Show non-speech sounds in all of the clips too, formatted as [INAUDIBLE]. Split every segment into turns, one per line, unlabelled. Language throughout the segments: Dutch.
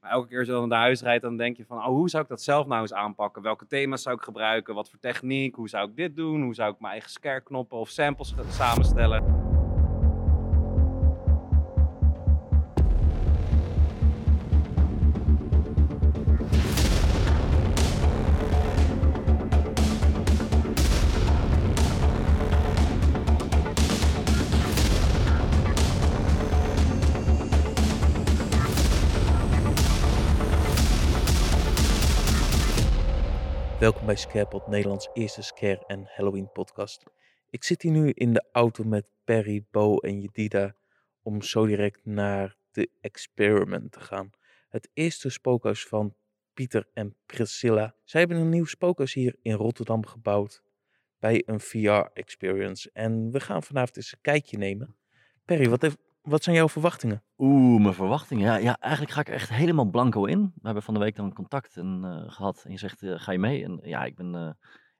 Maar elke keer als je dan naar huis rijdt, dan denk je van, oh, hoe zou ik dat zelf nou eens aanpakken? Welke thema's zou ik gebruiken? Wat voor techniek? Hoe zou ik dit doen? Hoe zou ik mijn eigen scare knoppen of samples samenstellen?
Welkom bij Scarepot, Nederlands eerste scare en Halloween podcast. Ik zit hier nu in de auto met Perry, Bo en Jedida om zo direct naar de Experiment te gaan. Het eerste spookhuis van Pieter en Priscilla. Zij hebben een nieuw spookhuis hier in Rotterdam gebouwd bij een VR-experience. En we gaan vanavond eens een kijkje nemen. Perry, wat, heeft, wat zijn jouw verwachtingen?
Oeh, mijn verwachtingen. Ja, ja, eigenlijk ga ik er echt helemaal blanco in. We hebben van de week dan contact en, eh, gehad en je zegt, eh, ga je mee? En ja, ik ben eh,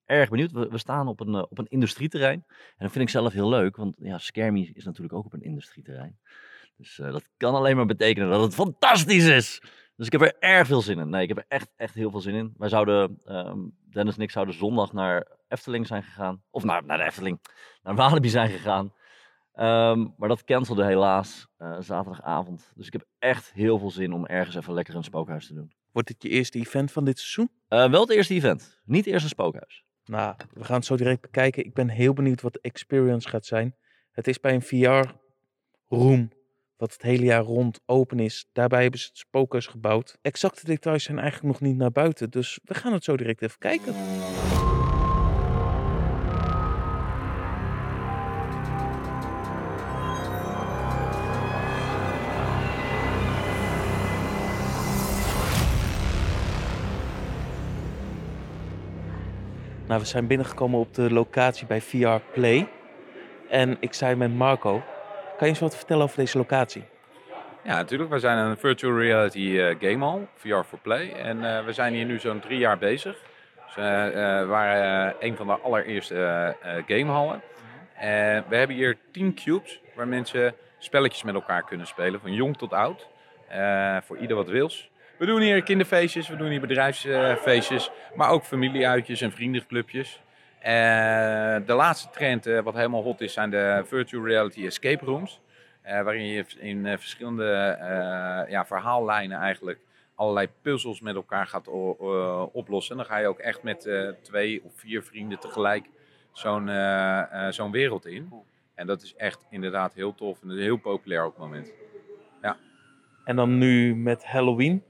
erg benieuwd. We, staan op een, op een industrieterrein. En dat vind ik zelf heel leuk, want ja, Me is natuurlijk ook op een industrieterrein. Dus dat kan alleen maar betekenen dat het fantastisch is. Dus ik heb er erg veel zin in. Nee, ik heb er echt, echt heel veel zin in. Wij zouden, ehm, Dennis en ik zouden zondag naar Efteling zijn gegaan. Of naar, naar Efteling, naar Walibi zijn gegaan. Ehm, maar dat cancelde helaas eh, zaterdagavond. Dus ik heb echt heel veel zin om ergens even lekker een spookhuis te doen.
Wordt dit je eerste event van dit seizoen?
Eh, wel het eerste event, niet eerst een spookhuis.
Nou, we gaan het zo direct bekijken. Ik ben heel benieuwd wat de experience gaat zijn. Het is bij een VR-room, wat het hele jaar rond open is. Daarbij hebben ze het spookhuis gebouwd. Exacte details zijn eigenlijk nog niet naar buiten, dus we gaan het zo direct even kijken. Nou, we zijn binnengekomen op de locatie bij VR Play. En ik zei met Marco, kan je eens wat vertellen over deze locatie?
Ja, natuurlijk. We zijn een virtual reality eh, game hall, VR for Play. En eh, we zijn hier nu zo'n drie jaar bezig. Dus, eh, we waren een van de allereerste eh, eh, gamehallen. En we hebben hier 10 cubes waar mensen spelletjes met elkaar kunnen spelen, van jong tot oud. Voor ieder wat wils. We doen hier kinderfeestjes, we doen hier bedrijfsfeestjes, maar ook familieuitjes en vriendenclubjes. Eh, de laatste trend eh, wat helemaal hot is, zijn de virtual reality escape rooms. Eh, waarin je in eh, verschillende eh, ja, verhaallijnen eigenlijk allerlei puzzels met elkaar gaat oplossen. Dan ga je ook echt met eh, twee of vier vrienden tegelijk zo'n zo'n wereld in. En dat is echt inderdaad heel tof en heel populair op het moment.
En dan nu met Halloween.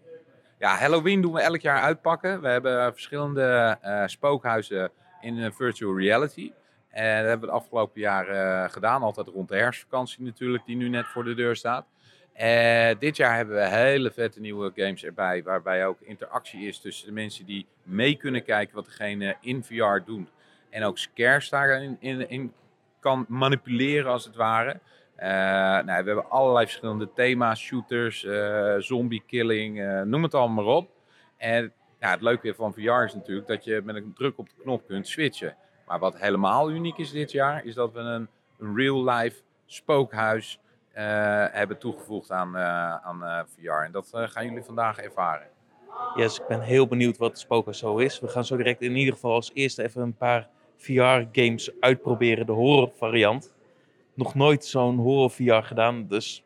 Ja, Halloween doen we elk jaar uitpakken. We hebben verschillende eh, spookhuizen in eh, virtual reality. En dat hebben we het afgelopen jaar eh, gedaan. Altijd rond de herfstvakantie natuurlijk, die nu net voor de deur staat. Eh, dit jaar hebben we hele vette nieuwe games erbij. Waarbij ook interactie is tussen de mensen die mee kunnen kijken wat degene in VR doet. En ook scares daarin in, in kan manipuleren als het ware. Eh, nou, we hebben allerlei verschillende thema's, shooters, eh, zombie killing, eh, noem het allemaal maar op. En ja, het leuke van VR is natuurlijk dat je met een druk op de knop kunt switchen. Maar wat helemaal uniek is dit jaar, is dat we een, real-life spookhuis hebben toegevoegd aan, aan VR. En dat gaan jullie vandaag ervaren.
Yes, ik ben heel benieuwd wat het spookhuis zo is. We gaan zo direct in ieder geval als eerste even een paar VR-games uitproberen. De horror variant. Nog nooit zo'n horror VR gedaan, dus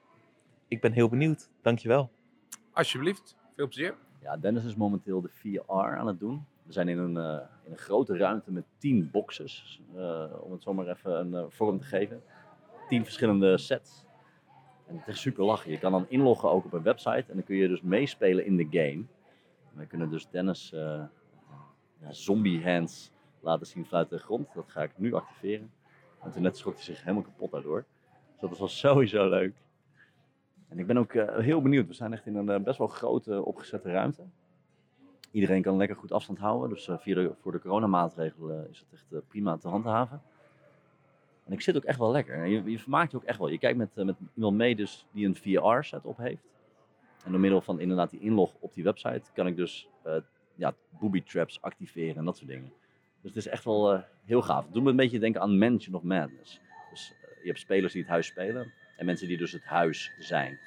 ik ben heel benieuwd. Dankjewel.
Alsjeblieft, veel plezier.
Ja, Dennis is momenteel de VR aan het doen. We zijn in een, eh, in een grote ruimte met 10 boxes, eh, om het zomaar even een eh, vorm te geven. 10 verschillende sets. En het is super lachen. Je kan dan inloggen ook op een website en dan kun je dus meespelen in de game. En we kunnen dus Dennis eh, ja, zombie hands laten zien vanuit de grond. Dat ga ik nu activeren. En toen net schrok hij zich helemaal kapot daardoor. Dus dat was sowieso leuk. En ik ben ook eh, heel benieuwd. We zijn echt in een eh, best wel grote opgezette ruimte. Iedereen kan lekker goed afstand houden. Dus eh, via de, voor de coronamaatregelen is het echt prima te handhaven. En ik zit ook echt wel lekker. Je, je vermaakt je ook echt wel. Je kijkt met, met iemand mee dus die een VR-set op heeft. En door middel van inderdaad die inlog op die website kan ik dus ja, booby traps activeren en dat soort dingen. Dus het is echt wel eh, heel gaaf. Het doet me een beetje denken aan Mansion of Madness. Dus eh, je hebt spelers die het huis spelen en mensen die dus het huis zijn.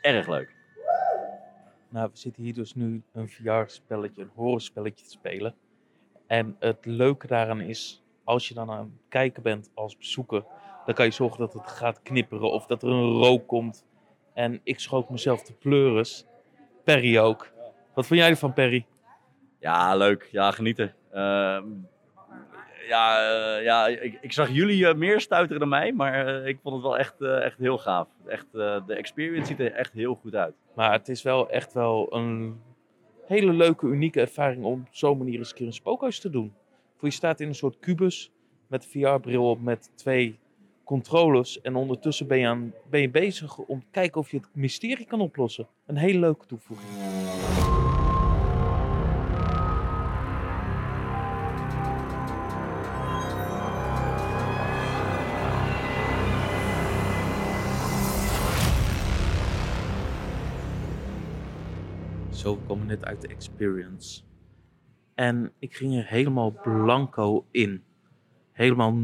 Erg leuk.
Nou, we zitten hier dus nu een VR-spelletje, een horrorspelletje te spelen. En het leuke daaraan is, als je dan aan het kijken bent als bezoeker, dan kan je zorgen dat het gaat knipperen of dat er een rook komt. En ik schoot mezelf te pleuris. Perry ook. Wat vond jij ervan, Perry?
Ja, leuk. Ja, genieten. Ehm, ja, eh, ja ik, ik zag jullie eh, meer stuiteren dan mij, maar eh, ik vond het wel echt, echt heel gaaf. Echt, de experience ziet er echt heel goed uit.
Maar het is wel echt wel een hele leuke, unieke ervaring om op zo'n manier eens een keer een spookhuis te doen. Voor je staat in een soort kubus met VR-bril op met twee controllers. En ondertussen ben je, aan, ben je bezig om te kijken of je het mysterie kan oplossen. Een hele leuke toevoeging. Zo, komen net uit de experience. En ik ging er helemaal blanco in. Helemaal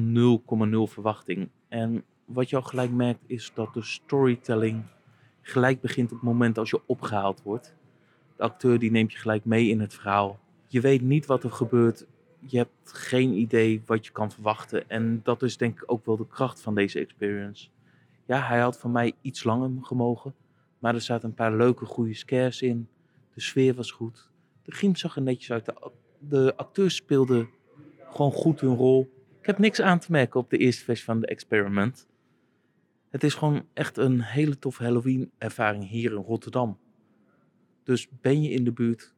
0,0 verwachting. En wat je al gelijk merkt is dat de storytelling gelijk begint op het moment als je opgehaald wordt. De acteur die neemt je gelijk mee in het verhaal. Je weet niet wat er gebeurt. Je hebt geen idee wat je kan verwachten. En dat is denk ik ook wel de kracht van deze experience. Ja, hij had van mij iets langer gemogen. Maar er zaten een paar leuke, goede scares in. De sfeer was goed. De griem zag er netjes uit. De, de acteurs speelden gewoon goed hun rol. Ik heb niks aan te merken op de eerste versie van de experiment. Het is gewoon echt een hele toffe Halloween-ervaring hier in Rotterdam. Dus ben je in de buurt,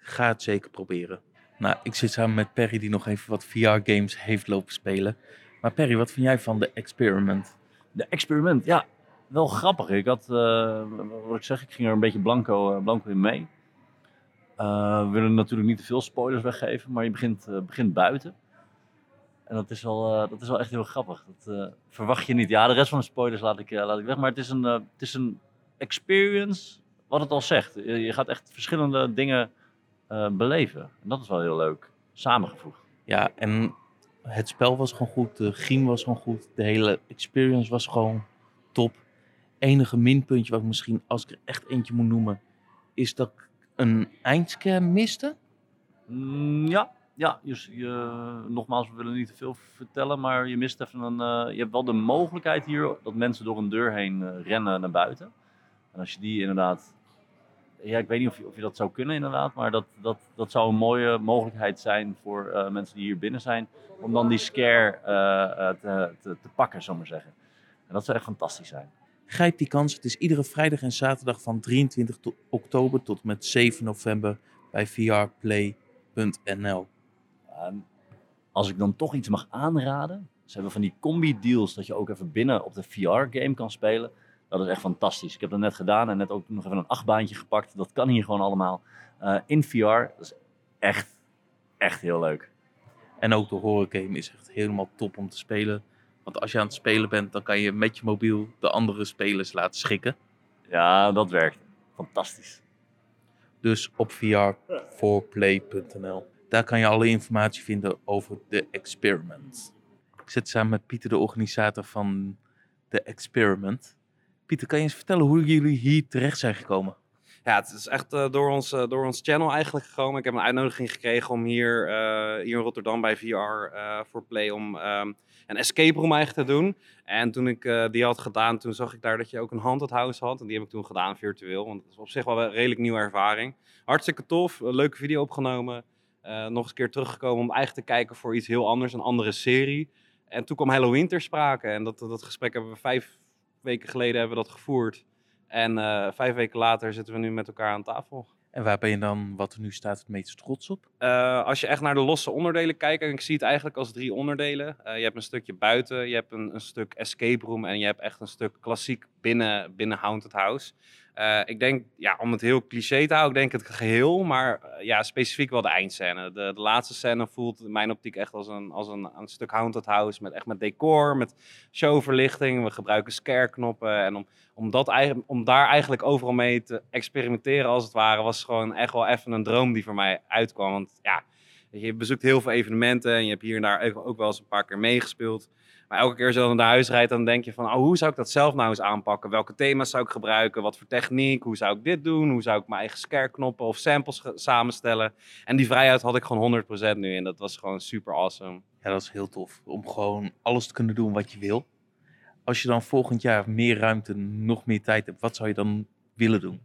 ga het zeker proberen. Nou, ik zit samen met Perry die nog even wat VR-games heeft lopen spelen. Maar Perry, wat vind jij van de experiment?
De experiment, ja, wel grappig. Ik had, eh, wat ik zeg, ik ging er een beetje blanco, eh, blanco in mee. Eh, we willen natuurlijk niet te veel spoilers weggeven, maar je begint, begint buiten. En dat is, wel, dat is wel echt heel grappig. Dat verwacht je niet. Ja, de rest van de spoilers laat ik, laat ik weg. Maar het is, een, het is een experience, wat het al zegt. Je, je gaat echt verschillende dingen beleven. En dat is wel heel leuk. Samengevoegd.
Ja, en het spel was gewoon goed, de griem was gewoon goed, de hele experience was gewoon top. Enige minpuntje wat ik misschien, als ik er echt eentje moet noemen, is dat ik een eindscare miste.
Mm, ja, ja je, je- nogmaals, we willen niet te veel vertellen, maar je mist even een. eh, je hebt wel de mogelijkheid hier dat mensen door een deur heen eh, rennen naar buiten. En als je die inderdaad. Ja, ik weet niet of je, of je dat zou kunnen inderdaad, maar dat, dat, dat zou een mooie mogelijkheid zijn voor eh, mensen die hier binnen zijn. Om dan die scare te, te, te pakken, zullen maar zeggen. En dat zou echt fantastisch zijn.
Grijp die kans, het is iedere vrijdag en zaterdag van 23 to- oktober tot met 7 november bij vrplay.nl.
En als ik dan toch iets mag aanraden, ze hebben van die combi-deals dat je ook even binnen op de VR-game kan spelen. Dat is echt fantastisch. Ik heb dat net gedaan en net ook nog even een achtbaantje gepakt. Dat kan hier gewoon allemaal eh, in VR. Dat is echt, echt heel leuk.
En ook de horrorgame is echt helemaal top om te spelen. Want als je aan het spelen bent, dan kan je met je mobiel de andere spelers laten schrikken.
dat werkt. Fantastisch.
Dus op vr4play.nl. Daar kan je alle informatie vinden over de experiment. Ik zit samen met Pieter, de organisator van de experiment. Pieter, kan je eens vertellen hoe jullie hier terecht zijn gekomen?
Ja, het is echt eh, door, ons, eh, door ons channel eigenlijk gekomen. Ik heb een uitnodiging gekregen om hier, eh, hier in Rotterdam bij VR eh, voor Play om ehm, een escape room eigenlijk te doen. En toen ik eh, die had gedaan, toen zag ik daar dat je ook een haunted house had. En die heb ik toen gedaan virtueel, want dat is op zich wel een redelijk nieuwe ervaring. Hartstikke tof, een leuke video opgenomen. Eh, nog eens een keer teruggekomen om eigenlijk te kijken voor iets heel anders, een andere serie. En toen kwam Halloween ter sprake. En dat, dat gesprek hebben we vijf weken geleden hebben we dat gevoerd. En eh, vijf weken later zitten we nu met elkaar aan tafel.
En waar ben je dan, wat er nu staat, het meest trots op?
Eh, als je echt naar de losse onderdelen kijkt, en ik zie het eigenlijk als drie onderdelen. Eh, je hebt een stukje buiten, je hebt een, een stuk escape room en je hebt echt een stuk klassiek binnen, binnen Haunted House. Eh, ik denk, ja, om het heel cliché te houden, ik denk het geheel, maar eh, ja, specifiek wel de eindscène. De, de laatste scène voelt in mijn optiek echt als een, als een, een stuk Haunted House, met echt met decor, met showverlichting. We gebruiken scare-knoppen en om, om, dat, om daar eigenlijk overal mee te experimenteren als het ware, was gewoon echt wel even een droom die voor mij uitkwam. Want ja, je, bezoekt heel veel evenementen en je hebt hier en daar ook wel eens een paar keer meegespeeld. Maar elke keer als je dan naar huis rijdt, dan denk je van, oh, hoe zou ik dat zelf nou eens aanpakken? Welke thema's zou ik gebruiken? Wat voor techniek? Hoe zou ik dit doen? Hoe zou ik mijn eigen scare-knoppen of samples samenstellen? En die vrijheid had ik gewoon 100% nu en dat was gewoon super awesome.
Ja, dat is heel tof. Om gewoon alles te kunnen doen wat je wil. Als je dan volgend jaar meer ruimte, nog meer tijd hebt, wat zou je dan willen doen?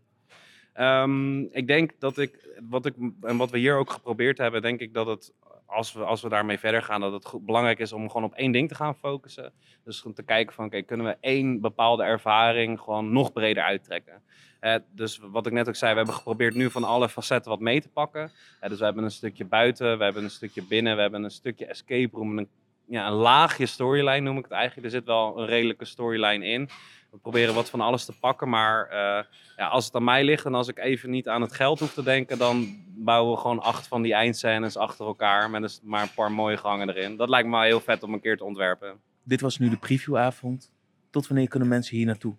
Ehm, ik denk dat ik, wat ik, en wat we hier ook geprobeerd hebben, denk ik dat het, als we, als we daarmee verder gaan, dat het goed- belangrijk is om gewoon op één ding te gaan focussen. Dus om te kijken van, oké, kunnen we één bepaalde ervaring gewoon nog breder uittrekken? Eh, dus wat ik net ook zei, we hebben geprobeerd nu van alle facetten wat mee te pakken. Eh, dus we hebben een stukje buiten, we hebben een stukje binnen, we hebben een stukje escape room, en een, ja, een laagje storyline noem ik het eigenlijk. Er zit wel een redelijke storyline in. We proberen wat van alles te pakken, maar eh, ja, als het aan mij ligt en als ik even niet aan het geld hoef te denken, dan bouwen we gewoon acht van die eindscènes achter elkaar met dus maar een paar mooie gangen erin. Dat lijkt me wel heel vet om een keer te ontwerpen.
Dit was nu de previewavond. Tot wanneer kunnen mensen hier naartoe?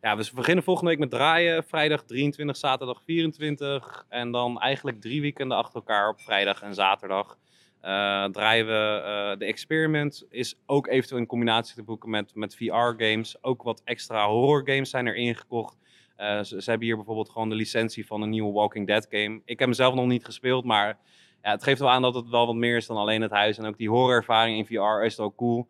Ja, we beginnen volgende week met draaien. Vrijdag 23, zaterdag 24. En dan eigenlijk drie weekenden achter elkaar op vrijdag en zaterdag. Eh, draaien we eh, de Experiment. Is ook eventueel in combinatie te boeken met, met VR-games. Ook wat extra horror-games zijn er ingekocht. Eh, ze, hebben hier bijvoorbeeld gewoon de licentie van een nieuwe Walking Dead game. Ik heb hem zelf nog niet gespeeld, maar ja, het geeft wel aan dat het wel wat meer is dan alleen het huis. En ook die horrorervaring in VR is wel cool.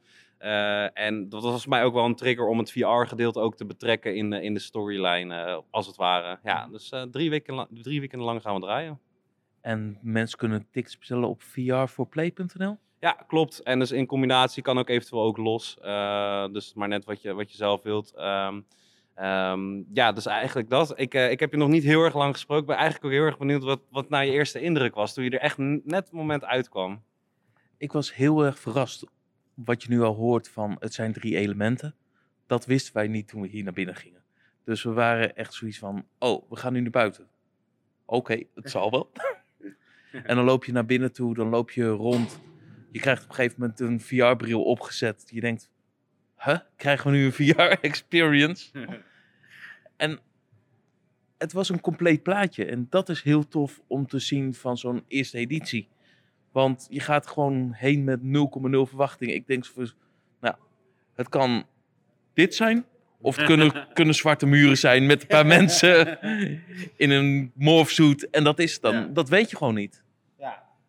En dat was voor mij ook wel een trigger om het VR-gedeelte ook te betrekken in de, in de storyline, als het ware. Ja, dus drie, weken drie weken lang gaan we draaien.
En mensen kunnen tickets bestellen op vrforplay.nl.
Ja, klopt. En dus in combinatie kan ook eventueel ook los. Eh, dus maar net wat je, wat je zelf wilt. Ehm, ehm, ja, dus eigenlijk dat. Ik, eh, ik heb je nog niet heel erg lang gesproken. Ik ben eigenlijk ook heel erg benieuwd wat, wat nou je eerste indruk was toen je er echt net het moment uitkwam.
Ik was heel erg verrast. Wat je nu al hoort van het zijn drie elementen. Dat wisten wij niet toen we hier naar binnen gingen. Dus we waren echt zoiets van, oh, we gaan nu naar buiten. Oké, het zal wel. [LAUGHS] en dan loop je naar binnen toe, dan loop je rond. Je krijgt op een gegeven moment een VR-bril opgezet. Je denkt, huh, krijgen we nu een VR-experience? [LAUGHS] [LAUGHS] en het was een compleet plaatje. En dat is heel tof om te zien van zo'n eerste editie. Want je gaat gewoon heen met 0,0 verwachting. Ik denk, nou, het kan dit zijn. Of het kunnen, [LAUGHS] kunnen zwarte muren zijn met een paar [LAUGHS] mensen in een morphsuit. En dat is het dan.
Ja.
Dat weet je gewoon niet.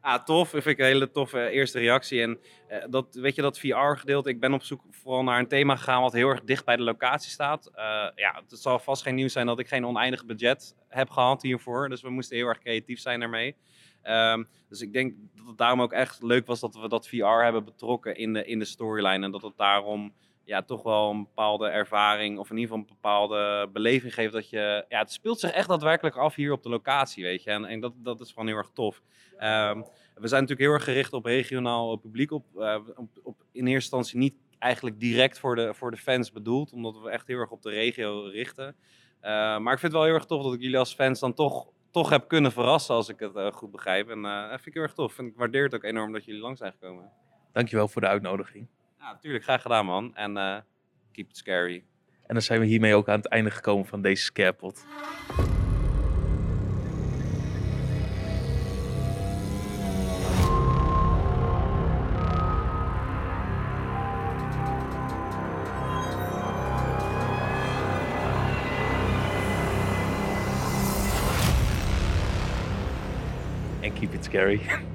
Ah, tof. Dat vind ik een hele toffe eerste reactie. En eh, dat, weet je, dat VR-gedeelte. Ik ben op zoek vooral naar een thema gegaan wat heel erg dicht bij de locatie staat. Eh, ja, het zal vast geen nieuws zijn dat ik geen oneindig budget heb gehad hiervoor. Dus we moesten heel erg creatief zijn daarmee. Ehm, dus ik denk dat het daarom ook echt leuk was dat we dat VR hebben betrokken in de, in de storyline. En dat het daarom ja, toch wel een bepaalde ervaring of in ieder geval een bepaalde beleving geeft. Dat je, ja, het speelt zich echt daadwerkelijk af hier op de locatie, weet je. En, en dat, dat is gewoon heel erg tof. Ehm, we zijn natuurlijk heel erg gericht op regionaal publiek. Op, eh, op, op in eerste instantie niet eigenlijk direct voor de, voor de fans bedoeld, omdat we echt heel erg op de regio richten. Eh, maar ik vind het wel heel erg tof dat ik jullie als fans dan toch, toch heb kunnen verrassen, als ik het eh, goed begrijp. En eh, dat vind ik heel erg tof. En ik waardeer het ook enorm dat jullie langs zijn gekomen.
Dankjewel voor de uitnodiging.
Ja, natuurlijk. Graag gedaan, man. En eh, keep it scary.
En dan zijn we hiermee ook aan het einde gekomen van deze scarepot. En keep it scary. [LAUGHS]